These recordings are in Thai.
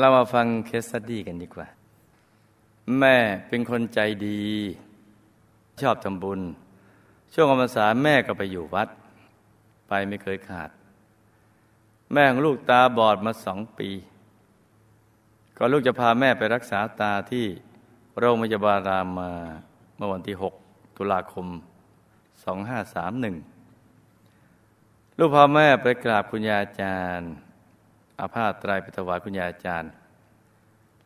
เรามาฟังเคสสตี้กันดีกว่า แม่เป็นคนใจดี ชอบทำบุญ ช่วงอมษาแม่ก็ไปอยู่วัด ไปไม่เคยขาด แม่ของลูกตาบอดมาสองปี ก็ลูกจะพาแม่ไปรักษาตาที่โรงพยาบาลรามาเมื่อวันที่ 6 ตุลาคม 2531 ลูกพาแม่ไปกราบคุณยาอาจารย์ อาภาตไตรไปถวายคุณยายอาจารย์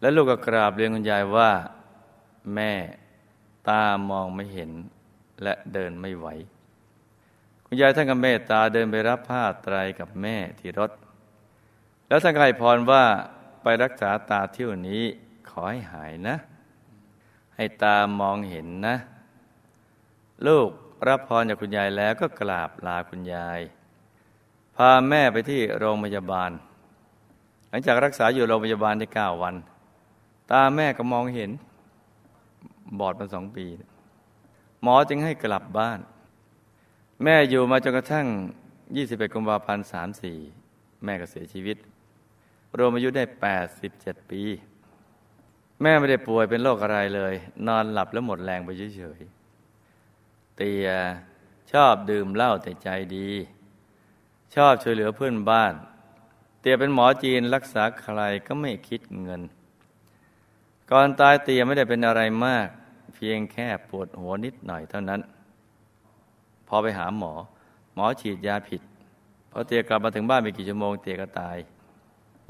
และลูกก็กราบเรียนคุณยายว่า แม่ตามองไม่เห็นและเดินไม่ไหว คุณยายท่านกับเมตตาเดินไปรับผ้าตรายกับแม่ที่รถ แล้วท่านก็ให้พรว่าไปรักษาตาเที่ยวนี้ขอให้หายนะ ให้ตามองเห็นนะ ลูกรับพรจากคุณยายแล้วก็กราบลาคุณยาย พาแม่ไปที่โรงพยาบาล ลังจากรักษาอยู่โรงพยาบาลได้เก้าวัน ตาแม่ก็มองเห็น บอดมาสองปี หมอจึงให้กลับบ้าน แม่อยู่มาจนกระทั่ง 21กุมภาพันธ์34 แม่ก็เสียชีวิต รวมอายุได้ 87 ปี แม่ไม่ได้ป่วยเป็นโรคอะไรเลย นอนหลับแล้วหมดแรงไปเฉยๆเตียชอบดื่มเหล้าแต่ใจดี ชอบช่วยเหลือเพื่อนบ้าน เตียเป็นหมอจีนรักษาใครก็ไม่คิดเงิน ก่อนตายเตียไม่ได้เป็นอะไรมาก เพียงแค่ปวดหัวนิดหน่อยเท่านั้น พอไปหาหมอ หมอฉีดยาผิดพอเตียกลับมาถึงบ้านไม่กี่ชั่วโมงเตียก็ตาย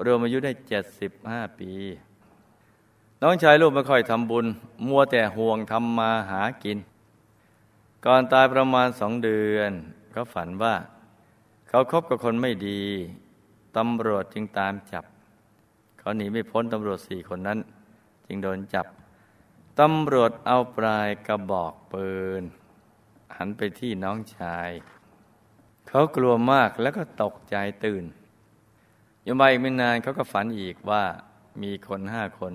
รวมอายุได้เจ็ดสิบห้าปี น้องชายลูกไม่ค่อยทำบุญ มัวแต่ห่วงทำมาหากิน ก่อนตายประมาณสองเดือนเขาฝันว่า เขาคบกับคนไม่ดี ตำรวจจึงตามจับ เขาหนีไม่พ้นตำรวจสี่คนนั้น จึงโดนจับ ตำรวจเอาปลายกระบอกปืน หันไปที่น้องชาย เขากลัวมากแล้วก็ตกใจตื่นยู่มาอีกไม่นานเขาก็ฝันอีกว่ามีคนห้าคน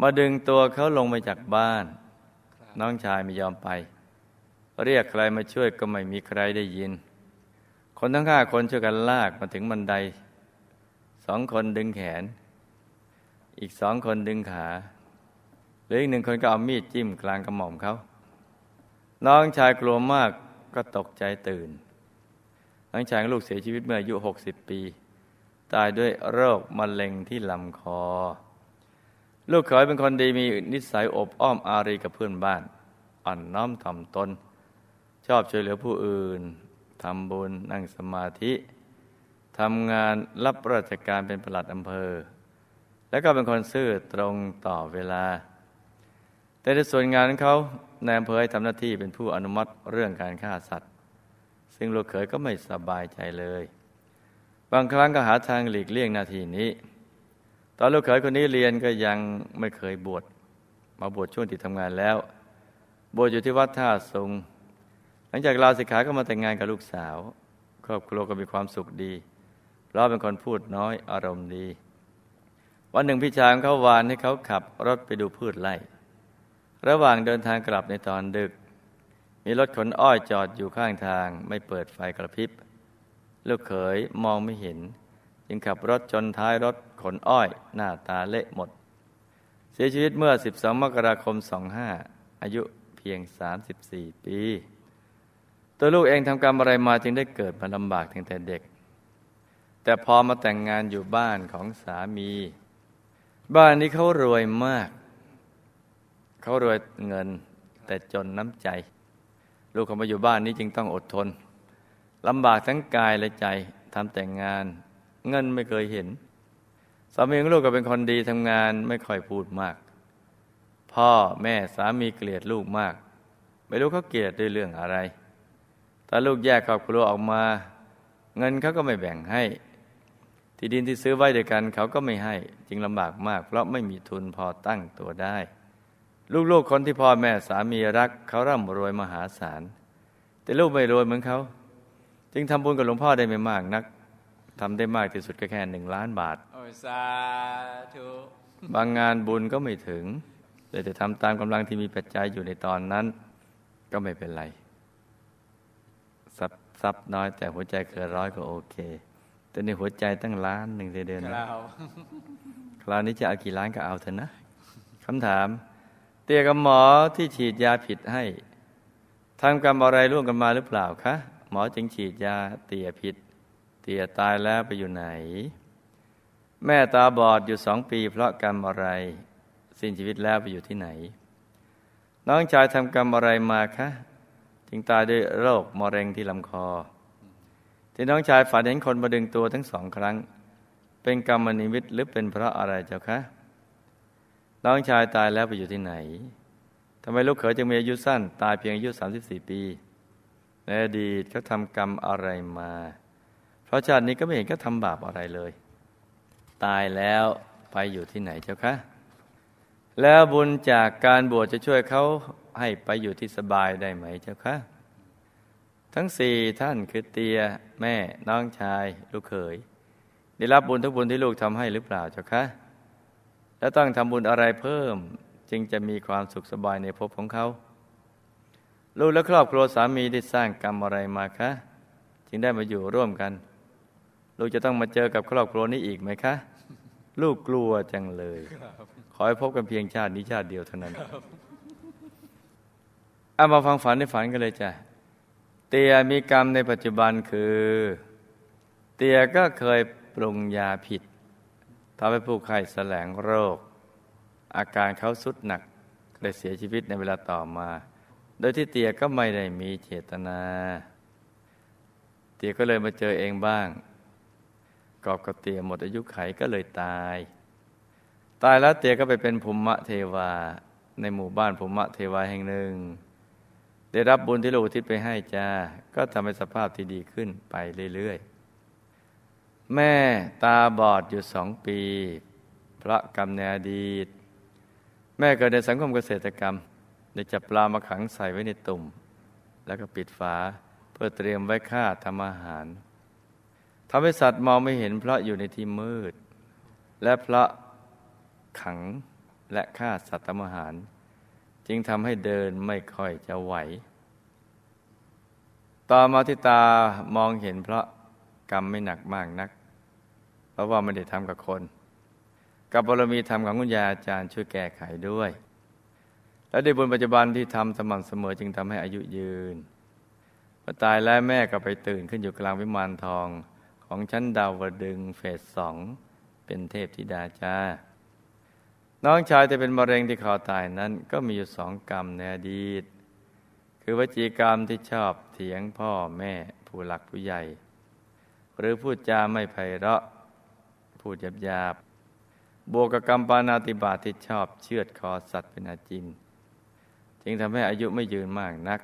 มาดึงตัวเขาลงมาจากบ้าน น้องชายไม่ยอมไป เรียกใครมาช่วยก็ไม่มีใครได้ยิน คนทั้งห้าคนช่วยกันลากมาถึงบันได สองคนดึงแขน อีกสองคนดึงขาหรืออีกหนึ่งคนก็เอามีดจิ้มกลางกระหม่อมเขา น้องชายกลัวมากก็ตกใจตื่น น้องชายลูกเสียชีวิตเมื่ออายุหกสิบปี ตายด้วยโรคมะเร็งที่ลำคอ ลูกเขยเป็นคนดีมีนิสัยอบอ้อมอารีกับเพื่อนบ้าน อ่อนน้อมถ่อมตน ชอบช่วยเหลือผู้อื่น ทำบุญนั่งสมาธิทำงานรับราชการเป็นปลัดอำเภอ แล้วก็เป็นคนซื่อตรงต่อเวลา แต่ในส่วนงานของเขาในอำเภอให้ทำหน้าที่เป็นผู้อนุมัติเรื่องการฆ่าสัตว์ ซึ่งลูกเขยก็ไม่สบายใจเลย บางครั้งก็หาทางหลีกเลี่ยงหน้าที่นี้ ตอนลูกเขยคนนี้เรียนก็ยังไม่เคยบวชมาบวชช่วงที่ทำงานแล้ว บวชอยู่ที่วัดท่าทรง ลังจากลาสิกขาก็มาแต่งงานกับลูกสาว ครอบครัวก็มีความสุขดีเราเป็นคนพูดน้อยอารมณ์ดี วันหนึ่งพี่ชายของเขาวานให้เขาขับรถไปดูพืชไร่ ระหว่างเดินทางกลับในตอนดึก มีรถขนอ้อยจอดอยู่ข้างทาง ไม่เปิดไฟกระพริบ ลูกเขยมองไม่เห็น จึงขับรถชนท้ายรถขนอ้อย หน้าตาเละหมด เสียชีวิตเมื่อ 12 มกราคม 25 อายุเพียง 34 ปี ตัวลูกเองทำกรรมอะไรมาจึงได้เกิดมาลำบากตั้งแต่เด็ก แต่พอมาแต่งงานอยู่บ้านของสามี บ้านนี้เขารวยมาก เขารวยเงินแต่จนน้ำใจ ลูกเขามาอยู่บ้านนี้จึงต้องอดทนลำบากทั้งกายและใจทำแต่งงาน เงินไม่เคยเห็นสามีของลูกก็เป็นคนดีทำงานไม่ค่อยพูดมาก พ่อแม่สามีเกลียดลูกมาก ไม่รู้เขาเกลียดด้วยเรื่องอะไร ถ้าลูกแยกครอบครัวออกมา เงินเขาก็ไม่แบ่งให้ ที่ดินที่ซื้อไว้ด้วยกันเขาก็ไม่ให้ จึงลำบากมาก เพราะไม่มีทุนพอตั้งตัวได้ ลูกๆคนที่พ่อแม่สามีรักเขาร่ำรวยมหาศาล แต่ลูกไม่รวยเหมือนเขา จึงทำบุญกับหลวงพ่อได้ไม่มากนักทำได้มากที่สุดก็แค่หนึ่งล้านบาทโอ้สาธุบางงานบุญก็ไม่ถึง แต่จะทำตามกำลังที่มีปัจจัยอยู่ในตอนนั้น ก็ไม่เป็นไร ทรัพย์ทรัพย์น้อยแต่หัวใจเกินร้อยก็โอเค แต่ในหัวใจตั้งล้านหนึ่งเดือนคราวนี้จะเอากี่ล้านก็เอาเถอะนะคำถาม เตียกับหมอที่ฉีดยาผิดให้ทำกรรมอะไรร่วมกันมาหรือเปล่าคะหมอจึงฉีดยาเตียผิด เตียตายแล้วไปอยู่ไหน แม่ตาบอดอยู่สองปี เพราะกรรมอะไร สิ้นชีวิตแล้วไปอยู่ที่ไหน น้องชายทำกรรมอะไรมาคะ จึงตายด้วยโรคมะเร็งที่ลำคอ ที่น้องชายฝันเห็นคนมาดึงตัวทั้งสองครั้ง เป็นกรรมนิมิตหรือเป็นเพราะอะไรเจ้าคะน้องชายตายแล้วไปอยู่ที่ไหนทำไมลูกเขยจึงมีอายุสั้น ตายเพียงอายุ 34 ปีในอดีตเขาทำกรรมอะไรมา เพราะชาตินี้ก็ไม่เห็นเขาทำบาปอะไรเลย ตายแล้วไปอยู่ที่ไหนเจ้าคะ แล้วบุญจากการบวชจะช่วยเขา ให้ไปอยู่ที่สบายได้ไหมเจ้าคะทั้งสี่ท่านคือเตีย แม่น้องชาย ลูกเขย ได้รับบุญทุกบุญที่ลูกทำให้หรือเปล่าเจ้าคะ แล้วต้องทำบุญอะไรเพิ่ม จึงจะมีความสุขสบายในภพของเขา ลูกและครอบครัวสามีได้สร้างกรรมอะไรมาคะ จึงได้มาอยู่ร่วมกัน ลูกจะต้องมาเจอกับครอบครัวนี้อีกไหมคะ ลูกกลัวจังเลย ขอให้พบกันเพียงชาตินี้ชาติเดียวเท่านั้น เอามาฟังฝันในฝันกันเลยจ้ะ เตียมีกรรมในปัจจุบันคือ เตียก็เคยปรุงยาผิดทำให้ผู้ไข้แสลงโรค อาการเขาสุดหนักเลยเสียชีวิตในเวลาต่อมา โดยที่เตียก็ไม่ได้มีเจตนา เตียก็เลยมาเจอเองบ้าง กอบกับเตียหมดอายุไขก็เลยตาย ตายแล้วเตียก็ไปเป็นภูมิเทวาในหมู่บ้านภูมิเทวาแห่งหนึ่ง ได้รับบุญที่เราอุทิศไปให้จ้า ก็ทำให้สภาพที่ดีขึ้นไปเรื่อยๆ แม่ตาบอดอยู่สองปี พระกรรมในอดีต แม่เกิดในสังคมเกษตรกรรมได้จับปลามาขังใส่ไว้ในตุ่ม แล้วก็ปิดฝาเพื่อเตรียมไว้ฆ่าทำอาหารทำให้สัตว์มองไม่เห็นเพราะอยู่ในที่มืด และเพราะขังและฆ่าสัตว์ทำอาหาร จึงทำให้เดินไม่ค่อยจะไหว ต่อมาที่ตามองเห็นเพราะกรรมไม่หนักมากนัก เพราะว่าไม่ได้ทำกับคน กับบารมีธรรมของคุณยาอาจารย์ช่วยแก้ไขด้วย และในบุญปัจจุบันที่ทำสม่ำเสมอจึงทำให้อายุยืนพอตายแล้วแม่ก็ไปตื่นขึ้นอยู่กลางวิมานทองของชั้นดาวดึงเฟสสองเป็นเทพธิดาจ้า น้องชายจะเป็นมะเร็งที่คอตายนั้น ก็มีอยู่สองกรรมในอดีต คือวจีกรรมที่ชอบเถียงพ่อแม่ผู้หลักผู้ใหญ่ หรือพูดจาไม่ไพเราะพูดหยาบหยาบบวกกับกรรมปานาติบาที่ชอบเชือดคอสัตว์เป็นอาจิน จึงทำให้อายุไม่ยืนมากนัก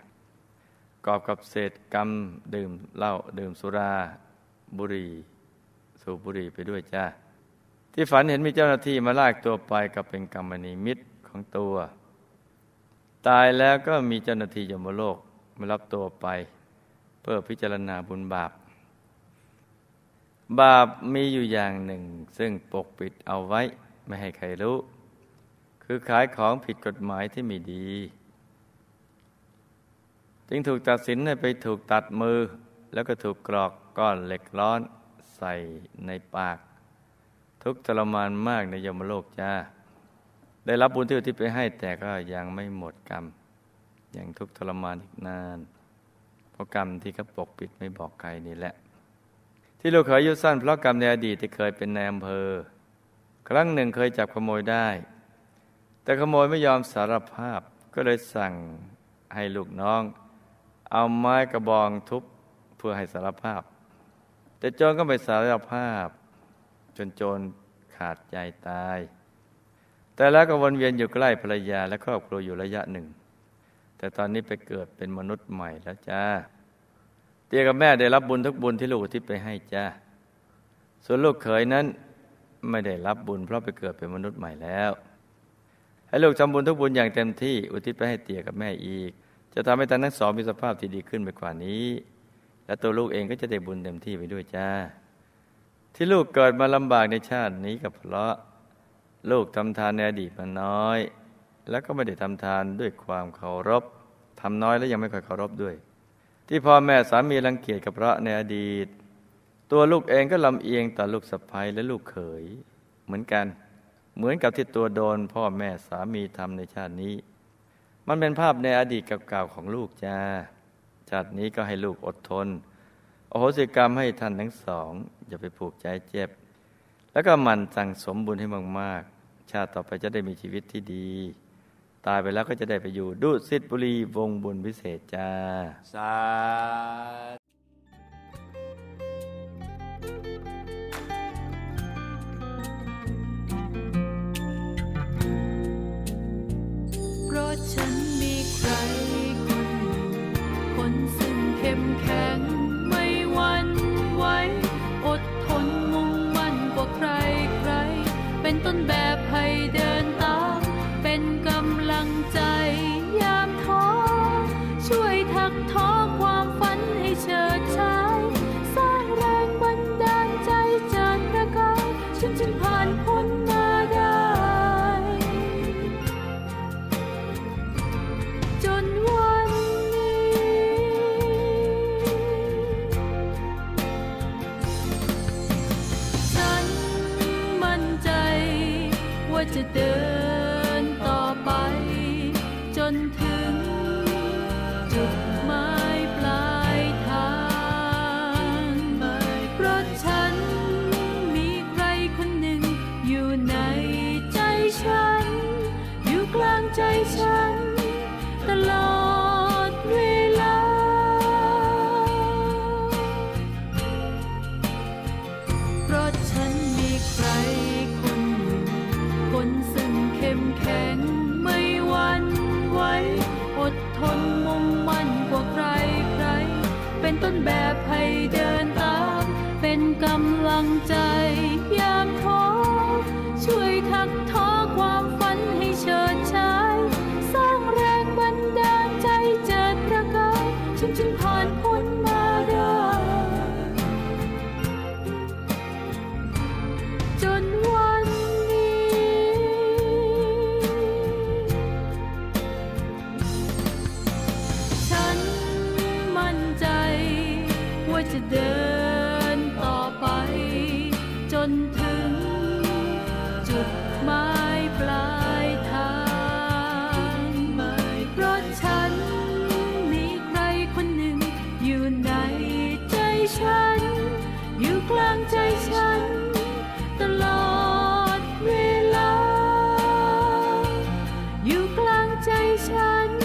กอบกับเศษกรรมดื่มเหล้าดื่มสุรา บุหรี่ สูบบุหรี่ไปด้วยจ้า ที่ฝันเห็นมีเจ้าหน้าที่มาลากตัวไปกับเป็นกรรมนิมิตของตัว ตายแล้วก็มีเจ้าหน้าที่ยมโลกมารับตัวไป เพื่อพิจารณาบุญบาป บาปมีอยู่อย่างหนึ่ง ซึ่งปกปิดเอาไว้ไม่ให้ใครรู้ คือขายของผิดกฎหมายที่ไม่ดี จึงถูกตัดสินให้ไปถูกตัดมือ แล้วก็ถูกกรอกก้อนเหล็กร้อนใส่ในปาก ทุกทรมานมากในยมโลกจ้า ได้รับบุญที่อุทิศไปให้แต่ก็ยังไม่หมดกรรม ยังทุกทรมานอีกนาน เพราะกรรมที่เขาปกปิดไม่บอกใครนี่แหละ ที่ลูกเคยอยุสั้นเพราะกรรมในอดีตที่เคยเป็นในอำเภอ ครั้งหนึ่งเคยจับขโมยได้ แต่ขโมยไม่ยอมสารภาพก็เลยสั่งให้ลูกน้อง เอาไม้กระบองทุบเพื่อให้สารภาพ แต่โจรก็ไม่สารภาพ นโจรขาดใจตาย แต่แล้วก็วนเวียนอยู่ใกล้ภรรยาและครอบครัวอยู่ระยะหนึ่ง แต่ตอนนี้ไปเกิดเป็นมนุษย์ใหม่แล้วจ้า เตียกับแม่ได้รับบุญทุกบุญที่ลูกที่ไปให้จ้า ส่วนลูกเขยนั้นไม่ได้รับบุญเพราะไปเกิดเป็นมนุษย์ใหม่แล้ว ให้ลูกทำบุญทุกบุญอย่างเต็มที่อุทิศไปให้เตียกับแม่อีก จะทำให้ท่านทั้งสองมีสภาพที่ดีขึ้นไปกว่านี้ และตัวลูกเองก็จะได้บุญเต็มที่ไปด้วยจ้า ที่ลูกเกิดมาลำบากในชาตินี้ก็เพราะ ลูกทำทานในอดีตมาน้อย แล้วก็ไม่ได้ทำทานด้วยความเคารพทำน้อยแล้วยังไม่ค่อยเคารพด้วย ที่พ่อแม่สามีรังเกียจกับพระในอดีต ตัวลูกเองก็ลำเอียงต่อลูกสะใภ้และลูกเขยเหมือนกัน เหมือนกับที่ตัวโดนพ่อแม่สามีทำในชาตินี้ มันเป็นภาพในอดีตเก่าๆของลูกจ้าชาตินี้ก็ให้ลูกอดทน โอโหสิกรรมให้ท่านทั้งสอง อย่าไปผูกใจเจ็บ แล้วก็มันสั่งสมบุญให้มากๆ ชาติต่อไปจะได้มีชีวิตที่ดี ตายไปแล้วก็จะได้ไปอยู่ดุสิตบุรีวงบุญพิเศษจ้า สา ใจฉันตลอดเวลา เพราะฉันมีใครคนหนึ่ง คนซึ่งเข้มแข็งไม่หวั่นไหวอดทนมุ่งมั่นกว่าใครใคร เป็นต้นแบบให้เดินตาม เป็นกำลังใจยามท้อช่วยทักท้อความฝันให้เฉิด จะเดินต่อไป จนถึง จุดหมายปลายทางเพราะฉันมีใครคนหนึ่ง อยู่ในใจฉัน อยู่กลางใจฉัน ตลอดเวลา อยู่กลางใจฉัน